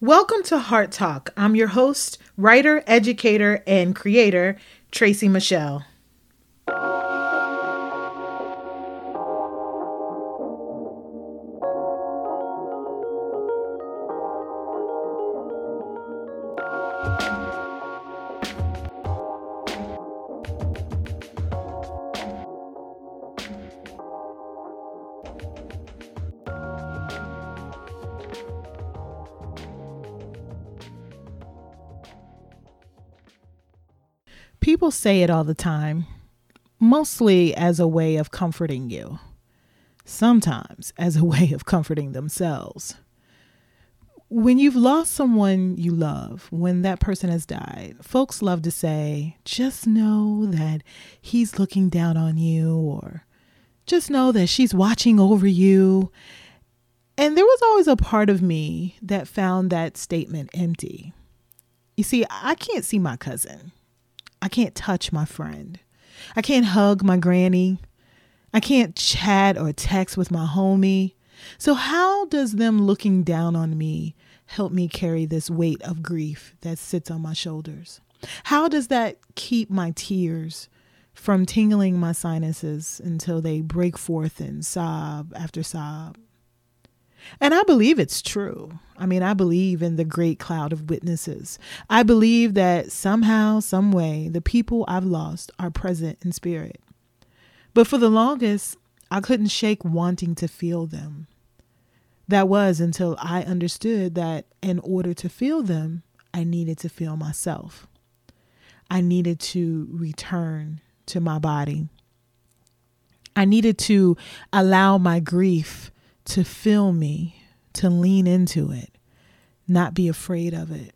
Welcome to Heart Talk. I'm your host, writer, educator, and creator, Tracy Michelle. Say it all the time, mostly as a way of comforting you, sometimes as a way of comforting themselves. When you've lost someone you love, when that person has died, folks love to say, just know that he's looking down on you, or just know that she's watching over you. And there was always a part of me that found that statement empty. You see, I can't see my cousin. I can't touch my friend. I can't hug my granny. I can't chat or text with my homie. So, how does them looking down on me help me carry this weight of grief that sits on my shoulders? How does that keep my tears from tingling my sinuses until they break forth in sob after sob? And I believe it's true. I mean, I believe in the great cloud of witnesses. I believe that somehow, some way, the people I've lost are present in spirit. But for the longest, I couldn't shake wanting to feel them. That was until I understood that in order to feel them, I needed to feel myself. I needed to return to my body. I needed to allow my grief to fill me, to lean into it, not be afraid of it.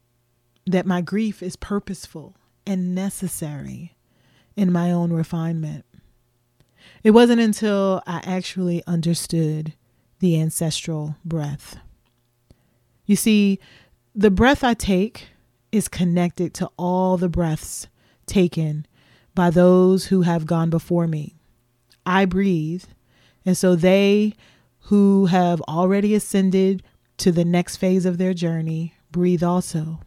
That my grief is purposeful and necessary in my own refinement. It wasn't until I actually understood the ancestral breath. You see, the breath I take is connected to all the breaths taken by those who have gone before me. I breathe, and so they who have already ascended to the next phase of their journey breathe also.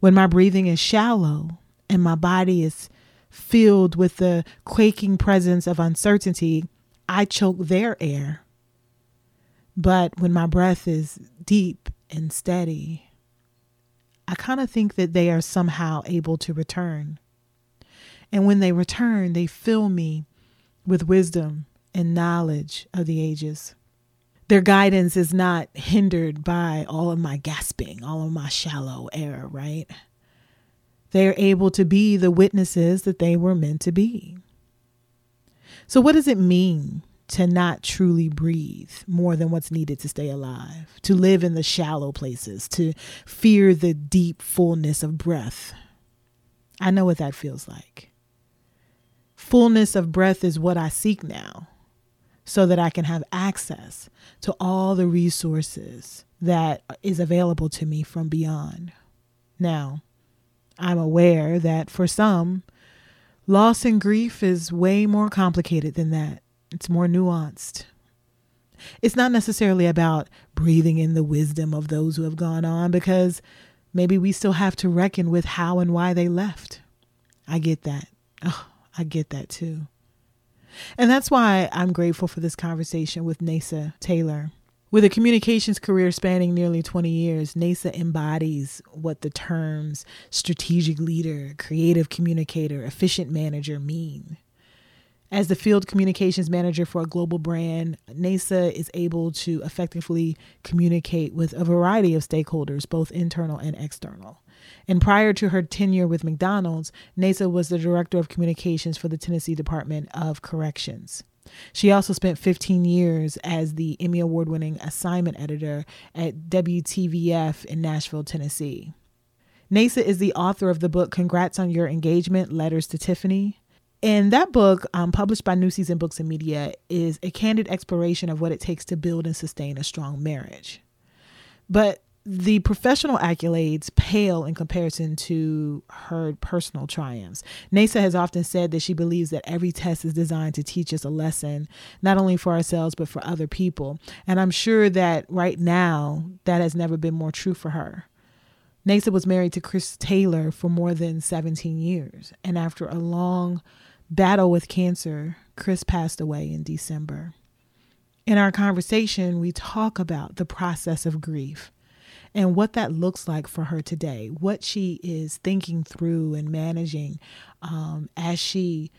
When my breathing is shallow and my body is filled with the quaking presence of uncertainty, I choke their air. But when my breath is deep and steady, I kind of think that they are somehow able to return. And when they return, they fill me with wisdom and knowledge of the ages their guidance is not hindered by all of my gasping, all of my shallow air, right? They're able to be the witnesses that they were meant to be. So, what does it mean to not truly breathe more than what's needed to stay alive, to live in the shallow places, to fear the deep fullness of breath? I know what that feels like. Fullness of breath is what I seek now so that I can have access to all the resources that is available to me from beyond. Now, I'm aware that for some, loss and grief is way more complicated than that. It's more nuanced. It's not necessarily about breathing in the wisdom of those who have gone on because maybe we still have to reckon with how and why they left. I get that. Oh, I get that too. And that's why I'm grateful for this conversation with Nasa Taylor. With a communications career spanning nearly 20 years, Nasa embodies what the terms strategic leader, creative communicator, efficient manager mean. As the field communications manager for a global brand, Nasa is able to effectively communicate with a variety of stakeholders, both internal and external. And prior to her tenure with McDonald's, Nasa was the director of communications for the Tennessee Department of Corrections. She also spent 15 years as the Emmy Award winning assignment editor at WTVF in Nashville, Tennessee. Nasa is the author of the book Congrats on Your Engagement Letters to Tiffany. And that book, um, published by New Season Books and Media, is a candid exploration of what it takes to build and sustain a strong marriage. But the professional accolades pale in comparison to her personal triumphs. Nasa has often said that she believes that every test is designed to teach us a lesson, not only for ourselves, but for other people. And I'm sure that right now, that has never been more true for her. Nasa was married to Chris Taylor for more than 17 years. And after a long battle with cancer, Chris passed away in December. In our conversation, we talk about the process of grief and what that looks like for her today, what she is thinking through and managing um, as she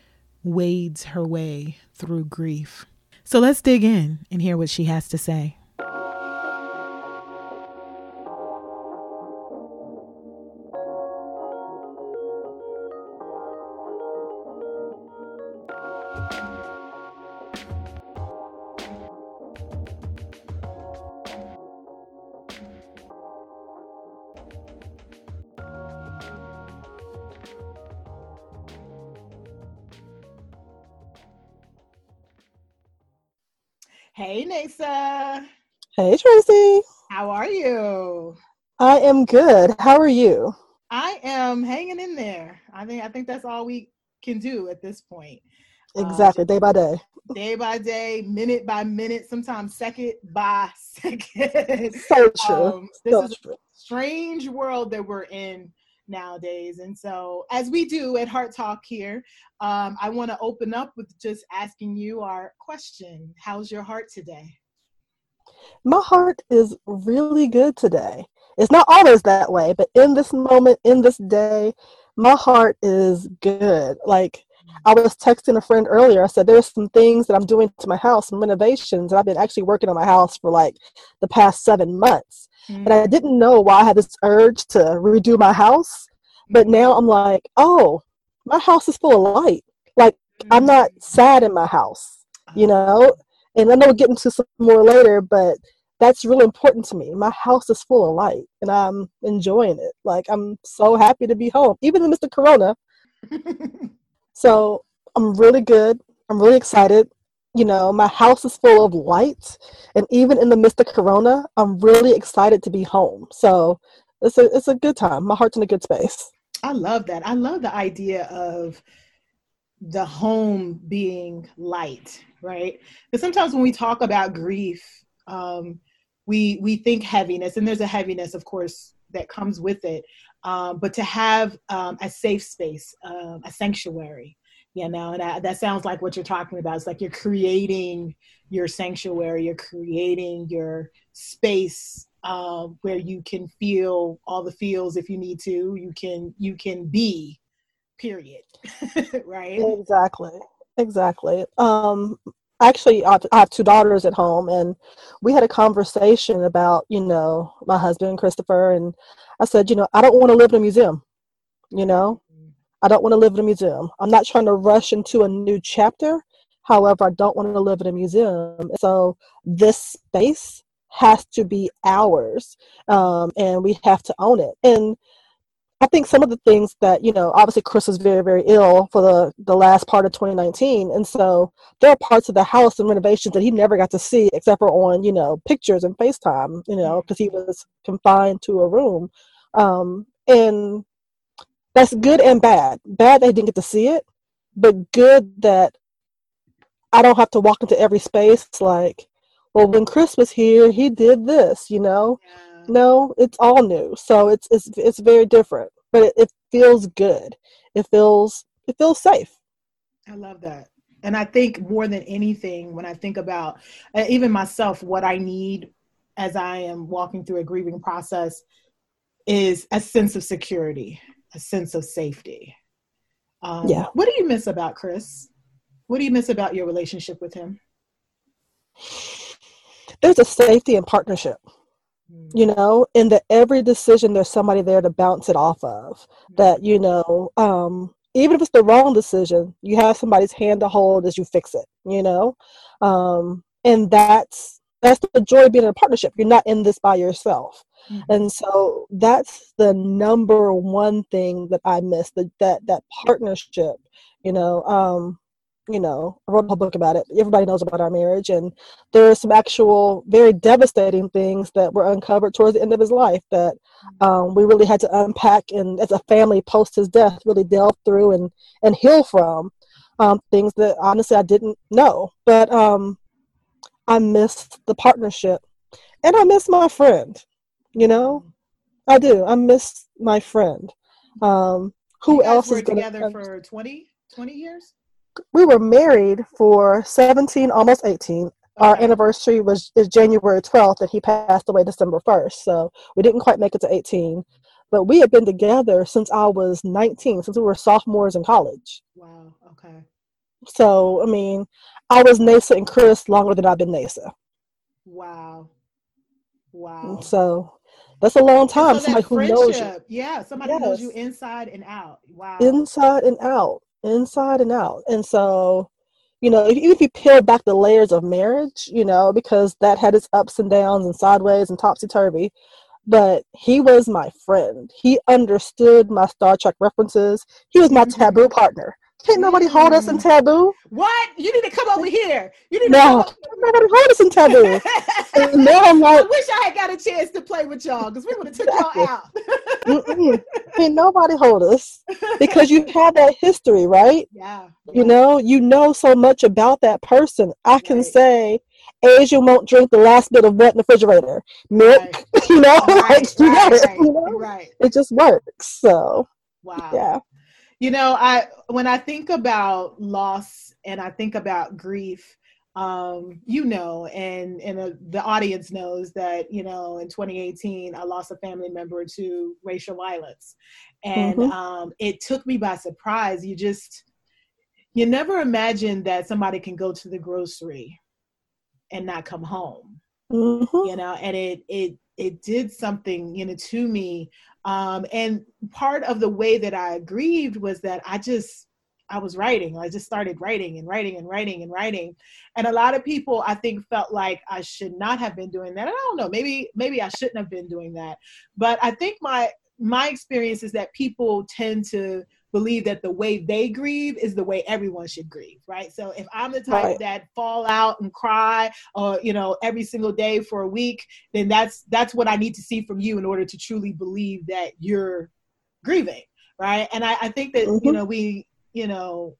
wades her way through grief. So let's dig in and hear what she has to say. Am good. How are you? I am hanging in there. I think I think that's all we can do at this point. Exactly, um, day by day. Day by day, minute by minute, sometimes second by second. So true. Um, this so is true. a strange world that we're in nowadays. And so, as we do at Heart Talk here, um, I want to open up with just asking you our question How's your heart today? My heart is really good today. It's not always that way, but in this moment, in this day, my heart is good. Like, I was texting a friend earlier. I said, There's some things that I'm doing to my house, some renovations, and I've been actually working on my house for like the past seven months. Mm-hmm. But I didn't know why I had this urge to redo my house. But now I'm like, oh, my house is full of light. Like mm-hmm. I'm not sad in my house, you know? And I know we'll get into some more later, but that's really important to me. My house is full of light and I'm enjoying it. Like I'm so happy to be home, even in Mr. Corona. so I'm really good. I'm really excited you know, my house is full of light, and even in the midst of Corona, I'm really excited to be home. So it's a it's a good time. My heart's in a good space. I love that. I love the idea of the home being light, right? Because sometimes when we talk about grief, um, we we think heaviness, and there's a heaviness, of course, that comes with it. Um, but to have um, a safe space, um, a sanctuary, you know and that, that sounds like what you're talking about. It's like you're creating your sanctuary you're creating your space uh, where you can feel all the feels if you need to you can you can be period right? Exactly. Exactly. Um actually I have two daughters at home and we had a conversation about you know my husband christopher and i said you know i don't want to live in a museum you know I don't want to live in a museum. I'm not trying to rush into a new chapter. However, I don't want to live in a museum. So this space has to be ours, um, and we have to own it. And I think some of the things that you know, obviously, Chris was very, very ill for the the last part of 2019, and so there are parts of the house and renovations that he never got to see except for on you know pictures and FaceTime, you know, because he was confined to a room. Um, and that's good and bad. Bad they didn't get to see it, but good that I don't have to walk into every space like, well, when Chris was here, he did this, you know. Yeah. No, it's all new, so it's it's it's very different, but it, it feels good. It feels it feels safe. I love that. And I think more than anything, when I think about uh, even myself, what I need as I am walking through a grieving process is a sense of security a sense of safety. Um, yeah. What do you miss about Chris? What do you miss about your relationship with him? There's a safety and partnership. You know, in that every decision there's somebody there to bounce it off of. That, you know, um, even if it's the wrong decision, you have somebody's hand to hold as you fix it, you know? Um, and that's that's the joy of being in a partnership. You're not in this by yourself. Mm-hmm. And so that's the number one thing that I miss that that that partnership, you know. Um, you know, I wrote a book about it. Everybody knows about our marriage, and there are some actual very devastating things that were uncovered towards the end of his life that um, we really had to unpack and, as a family, post his death, really delve through and and heal from um, things that honestly I didn't know. But um, I missed the partnership, and I miss my friend you know I do. I miss my friend. Um, who else were is together for 20, 20 years? We were married for 17, almost 18. Our anniversary was is January 12th, and he passed away December 1st. So we didn't quite make it to 18. But we had been together since I was 19, since we were sophomores in college. Wow. Okay. So, I mean, I was Nasa and Chris longer than I've been Nasa. Wow. Wow. So that's a long time. So somebody who knows you. Yeah, somebody yes. knows you inside and out. Wow. Inside and out. Inside and out. And so, you know, even if you peel back the layers of marriage, you know, because that had its ups and downs and sideways and topsy turvy, but he was my friend. He understood my Star Trek references. He was my mm-hmm. taboo partner. Can't nobody hold us in taboo. What? You need to come over here. You need no, to nobody hold us in taboo. and now I'm like, I wish I had got a chance to play with y'all because we would have took y'all out. Can't nobody hold us because you have that history, right? Yeah. You know, you know so much about that person. I can right. say, Asian won't drink the last bit of wet in the refrigerator. Milk, right. you know, right, like you right, it, you know? right. It just works. So, wow. Yeah. You know, I when I think about loss and I think about grief, um, you know, and and uh, the audience knows that you know in 2018 I lost a family member to racial violence, and mm-hmm. um, it took me by surprise. You just you never imagine that somebody can go to the grocery and not come home, mm-hmm. you know, and it it it did something you know to me um, and part of the way that I grieved was that I just I was writing. I just started writing and writing and writing and writing. And a lot of people I think felt like I should not have been doing that. I don't know. Maybe maybe I shouldn't have been doing that. But I think my my experience is that people tend to believe that the way they grieve is the way everyone should grieve, right? So if I'm the type right. that fall out and cry, or you know, every single day for a week, then that's that's what I need to see from you in order to truly believe that you're grieving, right? And I, I think that mm-hmm. you know we, you know,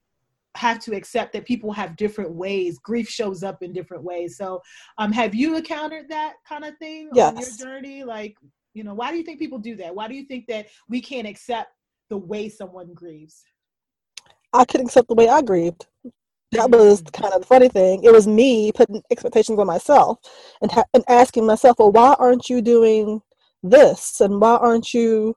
have to accept that people have different ways grief shows up in different ways so um have you encountered that kind of thing yes. on your journey like you know why do you think people do that why do you think that we can't accept the way someone grieves? I couldn't accept the way I grieved. That was kind of the funny thing. It was me putting expectations on myself and ha- and asking myself, "Well, why aren't you doing this? And why aren't you,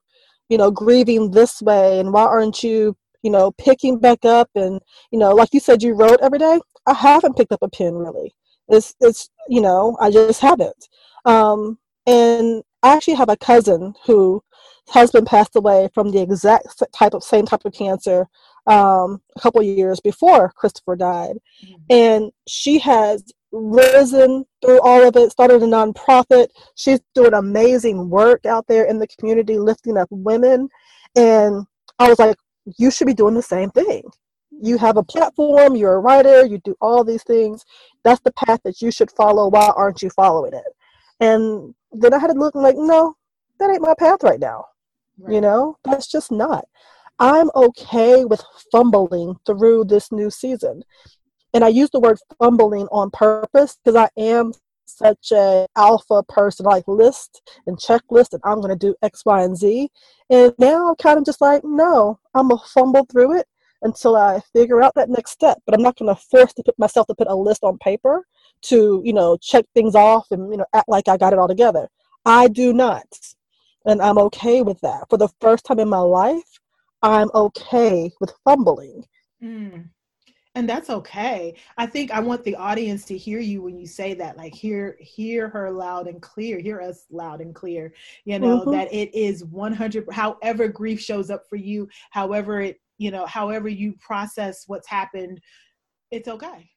you know, grieving this way? And why aren't you, you know, picking back up? And you know, like you said, you wrote every day. I haven't picked up a pen really. It's it's you know, I just haven't. Um, and I actually have a cousin who husband passed away from the exact type of same type of cancer um, a couple years before Christopher died, mm-hmm. and she has risen through all of it. Started a nonprofit. She's doing amazing work out there in the community, lifting up women. And I was like, you should be doing the same thing. You have a platform. You're a writer. You do all these things. That's the path that you should follow. Why aren't you following it? And then I had to look like, no, that ain't my path right now. Right. You know, that's just not. I'm okay with fumbling through this new season. And I use the word fumbling on purpose because I am such a alpha person, like list and checklist, and I'm going to do X, Y, and Z. And now I'm kind of just like, no, I'm going to fumble through it until I figure out that next step. But I'm not going to force to put myself to put a list on paper to, you know, check things off and, you know, act like I got it all together. I do not. And I'm okay with that. For the first time in my life, I'm okay with fumbling. Mm. And that's okay. I think I want the audience to hear you when you say that. Like hear hear her loud and clear. Hear us loud and clear. You know, mm-hmm. that it is 100 however grief shows up for you, however it, you know, however you process what's happened, it's okay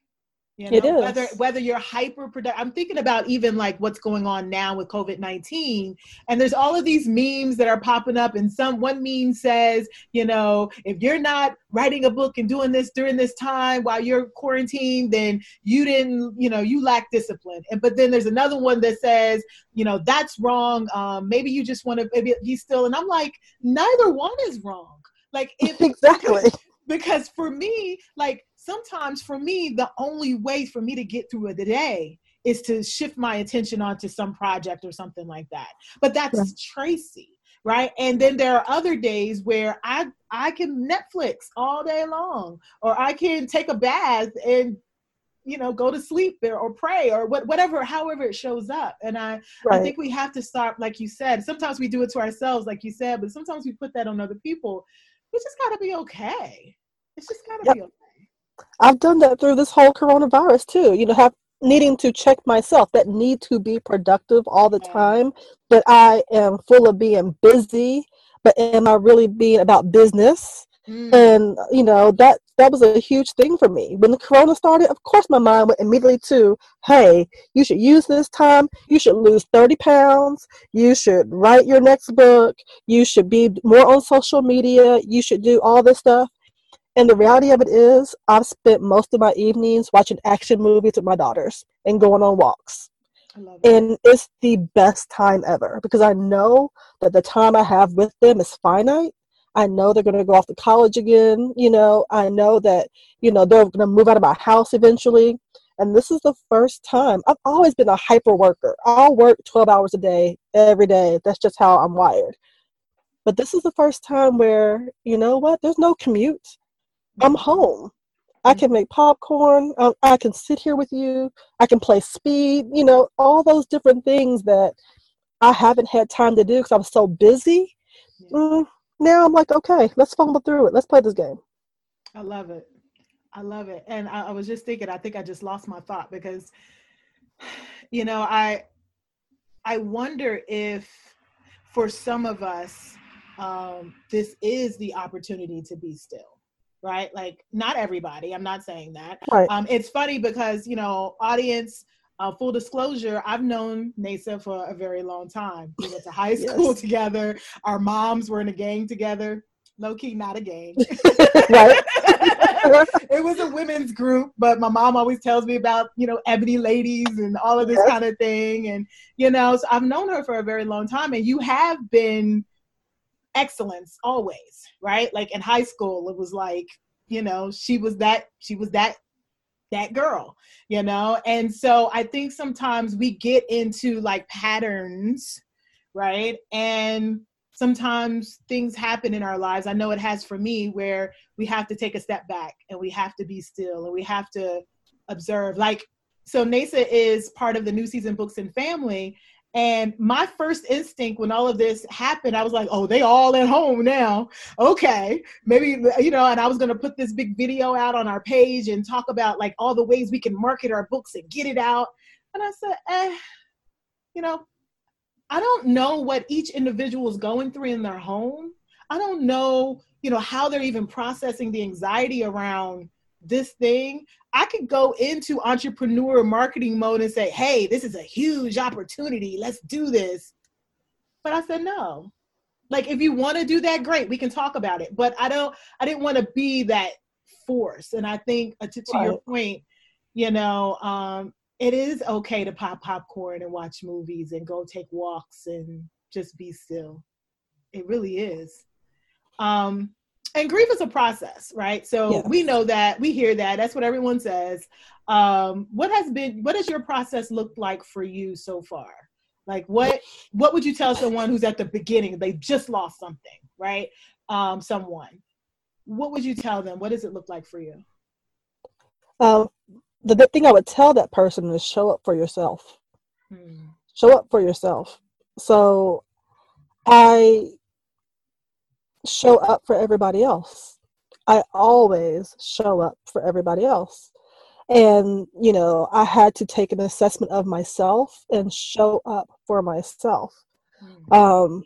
you know, it is. whether whether you're hyper productive. I'm thinking about even like what's going on now with COVID nineteen, and there's all of these memes that are popping up. And some one meme says, you know, if you're not writing a book and doing this during this time while you're quarantined, then you didn't, you know, you lack discipline. And but then there's another one that says, you know, that's wrong. Um, maybe you just want to maybe be still. And I'm like, neither one is wrong. Like if exactly because for me, like sometimes for me, the only way for me to get through the day is to shift my attention onto some project or something like that. But that's Tracy. right? And then there are other days where I I can Netflix all day long, or I can take a bath and you know go to sleep or, or pray or what, whatever however it shows up and I, right. I think we have to start like you said sometimes we do it to ourselves like you said but sometimes we put that on other people we just got to be okay it's just got to yep. be okay i've done that through this whole coronavirus too you know have needing to check myself that need to be productive all the time but i am full of being busy but am i really being about business? Mm. and you know that that was a huge thing for me. When the corona started of course my mind went immediately to hey you should use this time you should lose 30 pounds you should write your next book you should be more on social media you should do all this stuff and the reality of it is, I've spent most of my evenings watching action movies with my daughters and going on walks. And it's the best time ever because I know that the time I have with them is finite. I know they're going to go off to college again. You know, I know that, you know, they're going to move out of my house eventually. And this is the first time. I've always been a hyper worker. I'll work 12 hours a day every day. That's just how I'm wired. But this is the first time where, you know what, there's no commute. I'm home. I can make popcorn. I, I can sit here with you. I can play speed. You know, all those different things that I haven't had time to do because I was so busy. Mm, now I'm like, okay, let's fumble through it. Let's play this game. I love it. I love it. And I, I was just thinking, I think I just lost my thought because, you know, I I wonder if for some of us, um, this is the opportunity to be still right? Like not everybody. I'm not saying that. Right. Um, it's funny because you know, audience. Uh, full disclosure, I've known Nasa for a very long time. We went to high school yes. together. Our moms were in a gang together. Low key, not a gang. right. it was a women's group, but my mom always tells me about, you know, ebony ladies and all of this yes. kind of thing. And, you know, so I've known her for a very long time. And you have been excellence always, right? Like in high school, it was like, you know, she was that, she was that that girl, you know? And so I think sometimes we get into like patterns, right? And sometimes things happen in our lives. I know it has for me where we have to take a step back and we have to be still and we have to observe. Like, so Nasa is part of the new season books and family. And my first instinct when all of this happened, I was like, oh, they all at home now. Okay. Maybe, you know, and I was going to put this big video out on our page and talk about like all the ways we can market our books and get it out. And I said, eh, you know, I don't know what each individual is going through in their home. I don't know, you know, how they're even processing the anxiety around this thing. I could go into entrepreneur marketing mode and say, hey, this is a huge opportunity. Let's do this. But I said, no. Like, if you want to do that, great, we can talk about it. But I don't, I didn't want to be that force. And I think uh, to, to right. your point, you know, um, it is okay to pop popcorn and watch movies and go take walks and just be still. It really is. Um, and grief is a process right? So yes. we know that we hear that that's what everyone says. Um, what has been what has your process looked like for you so far? Like what what would you tell someone who's at the beginning they just lost something right? Um, someone. What would you tell them? What does it look like for you? Um, the, thing i would tell that person is show up for yourself. Hmm. show up for yourself. So i show up for everybody else. I always show up for everybody else. And, you know, I had to take an assessment of myself and show up for myself. Mm-hmm. Um,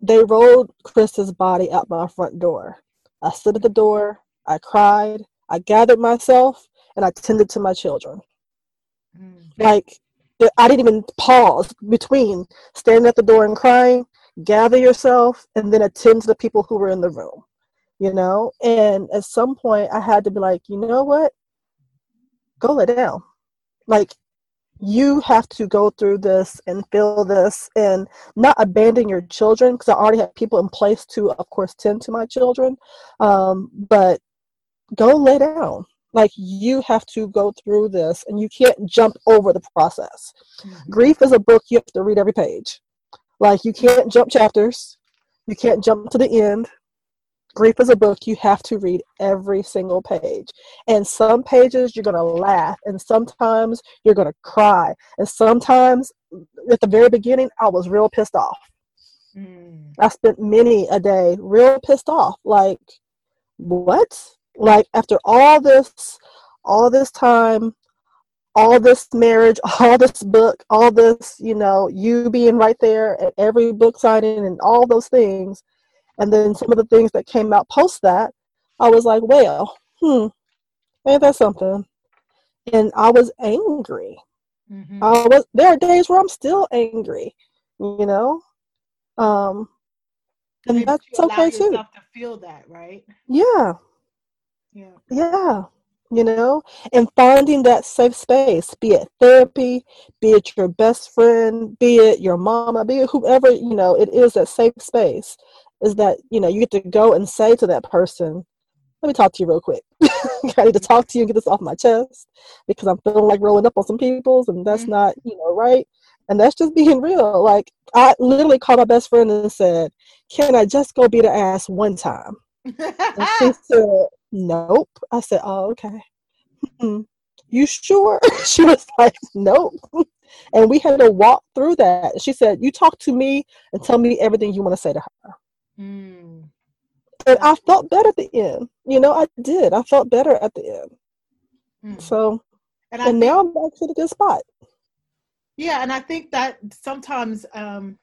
they rolled Chris's body out my front door. I stood at the door, I cried, I gathered myself, and I tended to my children. Mm-hmm. Like, I didn't even pause between standing at the door and crying gather yourself and then attend to the people who were in the room you know? And at some point i had to be like you know what? Go lay down. Like you have to go through this and feel this and not abandon your children because i already have people in place to of course tend to my children. Um, but go lay down. Like you have to go through this and you can't jump over the process. Mm-hmm. grief is a book you have to read every page like you can't jump chapters. You can't jump to the end. Grief is a book you have to read every single page. And some pages you're going to laugh, and sometimes you're going to cry. And sometimes, at the very beginning, I was real pissed off. Mm. I spent many a day real pissed off. Like, what? Like, after all this, all this time, all this marriage, all this book, all this, you know, you being right there at every book signing and all those things. And then some of the things that came out post that, I was like, well, hmm, ain't that something? And I was angry. Mm-hmm. I was there are days where I'm still angry, you know. Um and that's okay too. To feel that, right? Yeah. Yeah. Yeah you know, and finding that safe space, be it therapy, be it your best friend, be it your mama, be it whoever, you know, it is that safe space, is that, you know, you get to go and say to that person, let me talk to you real quick. I need to talk to you and get this off my chest because I'm feeling like rolling up on some people's and that's mm-hmm. not, you know, right. And that's just being real. Like I literally called my best friend and said, Can I just go beat the ass one time? And she said, Nope. I said, Oh, okay. Mm-hmm. You sure? she was like, Nope. And we had to walk through that. She said, You talk to me and tell me everything you want to say to her. Mm. And I felt better at the end. You know, I did. I felt better at the end. Mm. So, and, and now I'm back to the good spot. Yeah, and I think that sometimes um,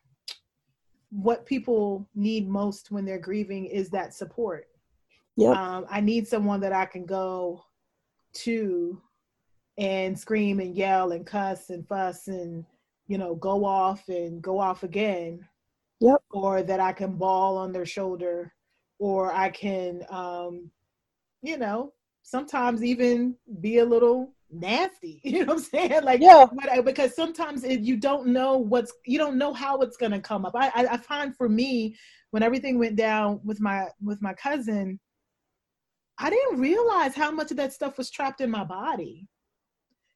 what people need most when they're grieving is that support. Yeah. Um, I need someone that I can go to and scream and yell and cuss and fuss and you know go off and go off again. Yep. Or that I can ball on their shoulder, or I can, um, you know, sometimes even be a little nasty you know what i'm saying? Like yeah. but, because sometimes it, you don't know what's you don't know how it's going to come up. I, I, I find for me when everything went down with my with my cousin I didn't realize how much of that stuff was trapped in my body.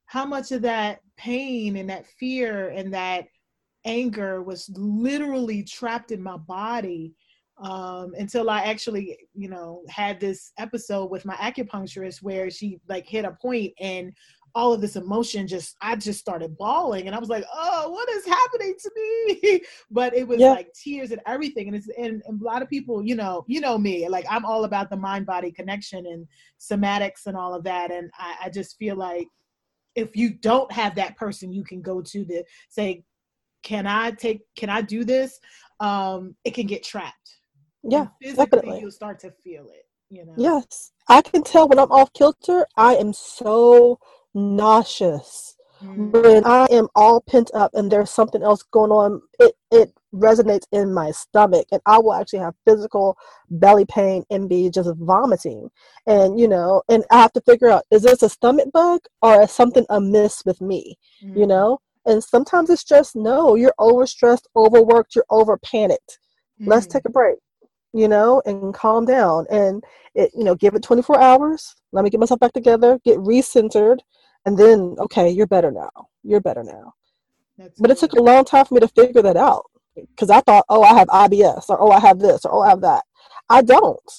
How much of that pain and that fear and that anger was literally trapped in my body um, until I actually, you know, had this episode with my acupuncturist where she like hit a point and all of this emotion just I just started bawling and I was like, oh, what is happening to me? but it was yeah. like tears and everything. And it's and, and, a lot of people, you know, you know me, like I'm all about the mind body connection and somatics and all of that. And I, I just feel like if you don't have that person you can go to to say, Can I take can I do this? Um, it can get trapped. Yeah. definitely. you'll start to feel it. You know? Yes. I can tell when I'm off kilter, I am so nauseous. Mm. When I am all pent up and there's something else going on, it, it resonates in my stomach and I will actually have physical belly pain and be just vomiting. And you know, and I have to figure out is this a stomach bug or is something amiss with me? Mm. You know? And sometimes it's just no, you're overstressed, overworked, you're over panicked. Mm. Let's take a break you know, and calm down. And it, you know, give it 24 hours. Let me get myself back together, get recentered, and then okay you're better now. You're better now. That's but it took a long time for me to figure that out because i thought oh i have ibs or oh i have this or oh i have that. I don't.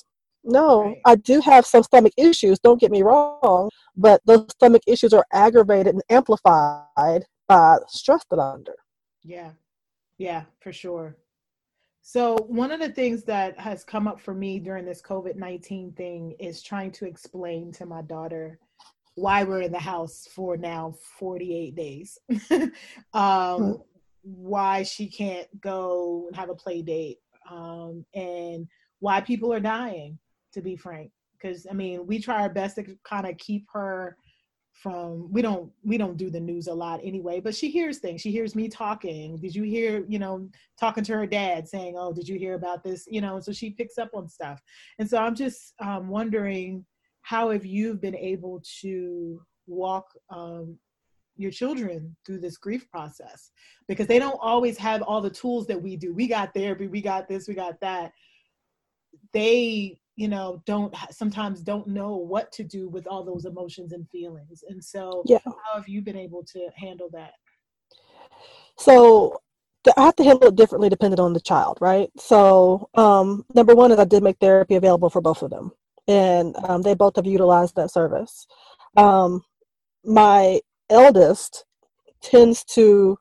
No right. i do have some stomach issues don't get me wrong but those stomach issues are aggravated and amplified by stress that i'm under. Yeah. Yeah for sure so one of the things that has come up for me during this covid-19 thing is trying to explain to my daughter why we're in the house for now 48 days. um, why she can't go and have a play date, um, and why people are dying, to be frank. Because I mean, we try our best to kind of keep her from we don't we don't do the news a lot anyway but she hears things. She hears me talking. Did you hear you know talking to her dad saying oh did you hear about this? You know so she picks up on stuff. And so i'm just um, wondering how have you been able to walk um, your children through this grief process? Because they don't always have all the tools that we do. We got therapy we got this we got that. They you know don't sometimes don't know what to do with all those emotions and feelings and so yeah. how have you been able to handle that so I have to handle it differently depending on the child, right? So, um, number one is I did make therapy available for both of them, and um, they both have utilized that service. Um, my eldest tends to,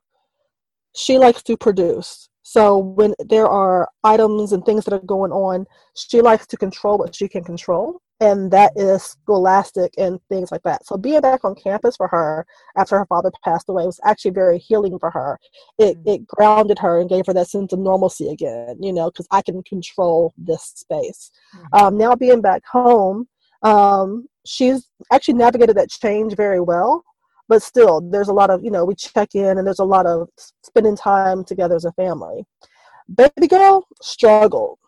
she likes to produce. So when there are items and things that are going on, she likes to control what she can control and that is scholastic and things like that. So being back on campus for her after her father passed away was actually very healing for her. It mm-hmm. it grounded her and gave her that sense of normalcy again, you know, because I can control this space. Mm-hmm. Um, now being back home, um, she's actually navigated that change very well. But still, there's a lot of you know we check in and there's a lot of spending time together as a family. Baby girl struggled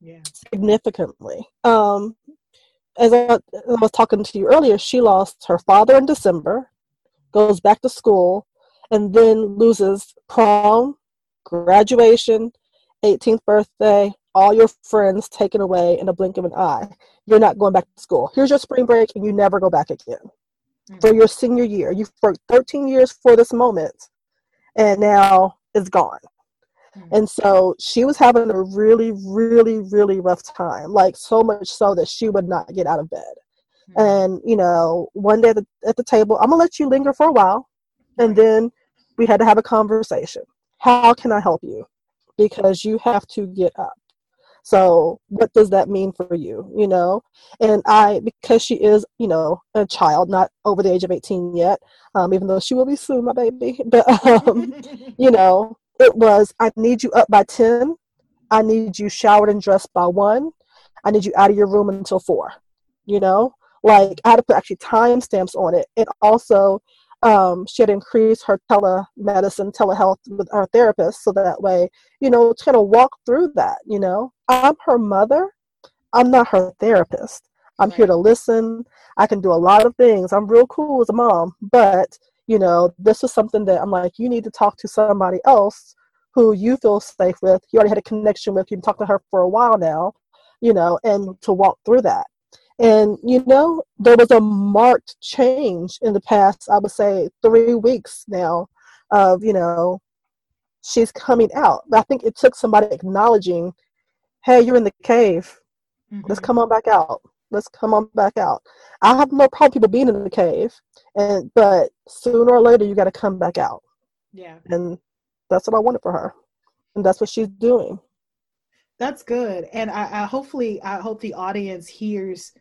yeah. significantly. Um, as I, as I was talking to you earlier, she lost her father in December, goes back to school, and then loses prom, graduation, 18th birthday, all your friends taken away in a blink of an eye. You're not going back to school. Here's your spring break, and you never go back again. Mm-hmm. For your senior year, you've worked 13 years for this moment, and now it's gone. Mm-hmm. And so she was having a really, really, really rough time, like so much so that she would not get out of bed. Mm-hmm. And, you know, one day at the, at the table, I'm going to let you linger for a while. And then we had to have a conversation. How can I help you? Because you have to get up. So, what does that mean for you? You know, and I, because she is, you know, a child, not over the age of 18 yet, um, even though she will be soon, my baby. But, um, you know, it was I need you up by 10. I need you showered and dressed by 1. I need you out of your room until 4. You know? Like I had to put actually timestamps on it. And also um, she had increased her telemedicine, telehealth with our therapist so that way, you know, to kind of walk through that, you know. I'm her mother. I'm not her therapist. I'm here to listen. I can do a lot of things. I'm real cool as a mom, but you know, this is something that I'm like, you need to talk to somebody else who you feel safe with. You already had a connection with. You've talked to her for a while now, you know, and to walk through that. And, you know, there was a marked change in the past, I would say, three weeks now of, you know, she's coming out. But I think it took somebody acknowledging, hey, you're in the cave. Mm-hmm. Let's come on back out let's come on back out. I have no problem people being in the cave, and but sooner or later you got to come back out. Yeah, and that's what I wanted for her, and that's what she's doing. That's good, and I, I hopefully I hope the audience hears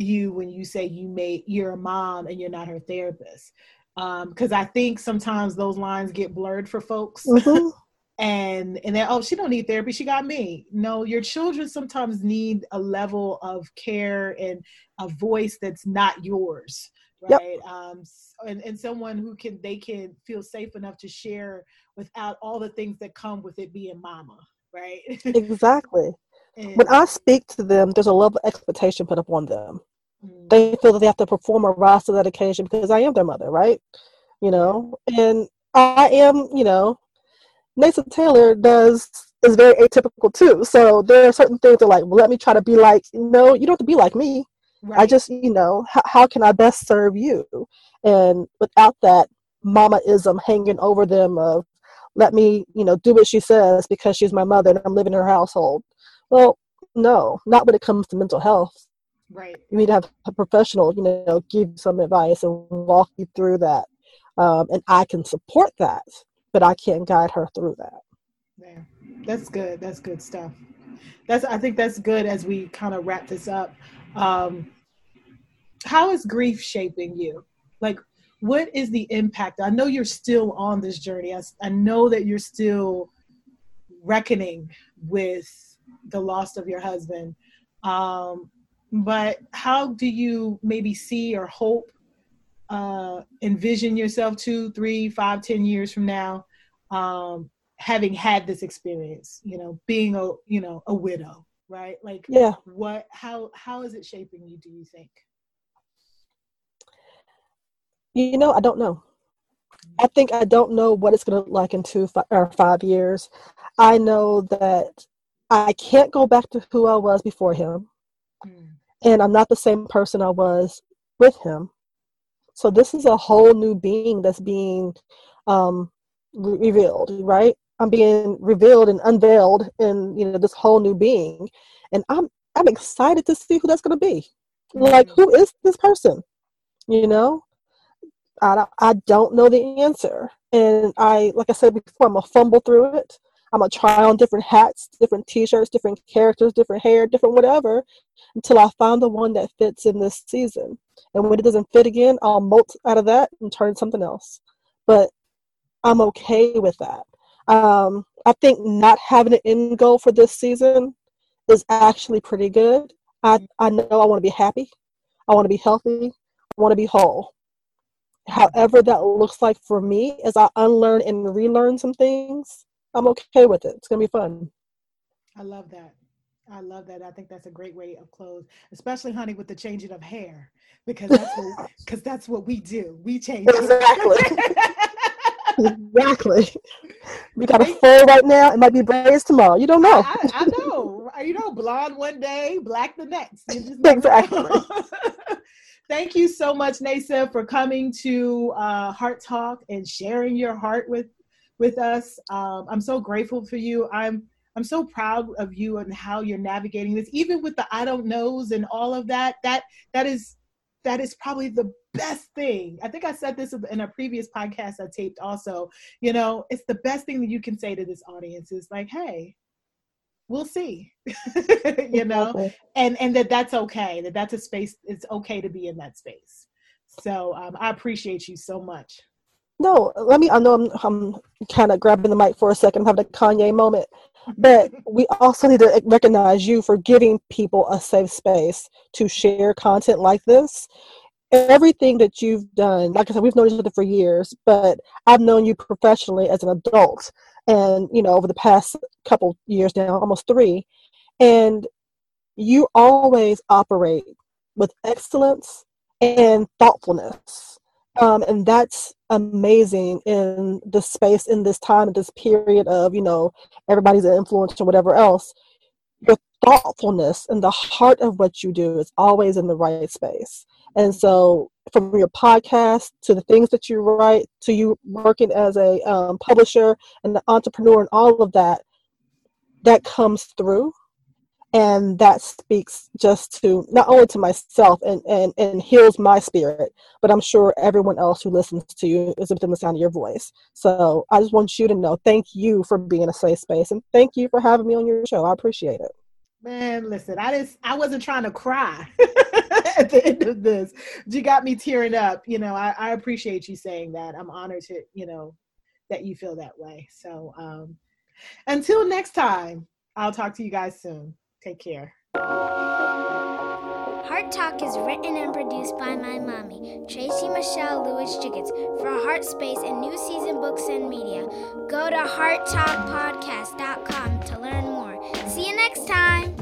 you when you say you may you're a mom and you're not her therapist because um, I think sometimes those lines get blurred for folks. Mm-hmm. and and then oh she don't need therapy she got me no your children sometimes need a level of care and a voice that's not yours right yep. um and, and someone who can they can feel safe enough to share without all the things that come with it being mama right exactly and, when i speak to them there's a level of expectation put upon them mm-hmm. they feel that they have to perform a rise to that occasion because i am their mother right you know and i am you know Nathan Taylor does is very atypical too. So there are certain things that are like, well, let me try to be like, no, you don't have to be like me. Right. I just, you know, how, how can I best serve you? And without that mamaism hanging over them of, let me, you know, do what she says because she's my mother and I'm living in her household. Well, no, not when it comes to mental health. Right. You need to have a professional, you know, give some advice and walk you through that. Um, and I can support that but I can't guide her through that. Yeah, that's good. That's good stuff. That's I think that's good as we kind of wrap this up. Um, how is grief shaping you? Like, what is the impact? I know you're still on this journey. I, I know that you're still reckoning with the loss of your husband. Um, but how do you maybe see or hope uh, envision yourself two, three, five, ten years from now, um, having had this experience, you know, being a, you know, a widow, right? Like, yeah, what, how, how is it shaping you? Do you think? You know, I don't know. I think I don't know what it's going to look like in two or five years. I know that I can't go back to who I was before him, mm. and I'm not the same person I was with him. So this is a whole new being that's being um, revealed, right? I'm being revealed and unveiled in you know this whole new being, and I'm I'm excited to see who that's going to be. Mm-hmm. Like, who is this person? You know, I I don't know the answer, and I like I said before, I'm gonna fumble through it. I'm gonna try on different hats, different T-shirts, different characters, different hair, different whatever, until I find the one that fits in this season. And when it doesn't fit again, I'll molt out of that and turn something else. But I'm okay with that. Um, I think not having an end goal for this season is actually pretty good. I, I know I want to be happy. I want to be healthy. I want to be whole. However, that looks like for me as I unlearn and relearn some things, I'm okay with it. It's going to be fun. I love that. I love that. I think that's a great way of close, especially honey with the changing of hair because that's what because that's what we do. We change exactly. exactly. We got a full right now. It might be braids tomorrow. You don't know. I, I, know. You know, blonde one day, black the next. exactly. Thank you so much, Nasa, for coming to uh, Heart Talk and sharing your heart with with us. Um, I'm so grateful for you. I'm I'm so proud of you and how you're navigating this, even with the I don't knows and all of that. That that is that is probably the best thing. I think I said this in a previous podcast I taped also. You know, it's the best thing that you can say to this audience is like, hey, we'll see. you know, and and that that's okay. That that's a space. It's okay to be in that space. So um, I appreciate you so much. No, let me. I know I'm, I'm kind of grabbing the mic for a second, having a Kanye moment, but we also need to recognize you for giving people a safe space to share content like this. Everything that you've done, like I said, we've known each other for years, but I've known you professionally as an adult, and you know, over the past couple years now, almost three, and you always operate with excellence and thoughtfulness um, and that's amazing in the space in this time in this period of you know everybody's an influencer or whatever else. Your thoughtfulness and the heart of what you do is always in the right space. And so from your podcast to the things that you write to you working as a um, publisher and the entrepreneur and all of that that comes through and that speaks just to not only to myself and, and, and heals my spirit but i'm sure everyone else who listens to you is within the sound of your voice. So i just want you to know thank you for being a safe space and thank you for having me on your show. I appreciate it. Man listen i just i wasn't trying to cry at the end of this. You got me tearing up you know I, I appreciate you saying that. I'm honored to you know that you feel that way. So um until next time i'll talk to you guys soon Take care. Heart Talk is written and produced by my mommy, Tracy Michelle Lewis Giggetts, for Heart Space and New Season Books and Media. Go to hearttalkpodcast.com to learn more. See you next time.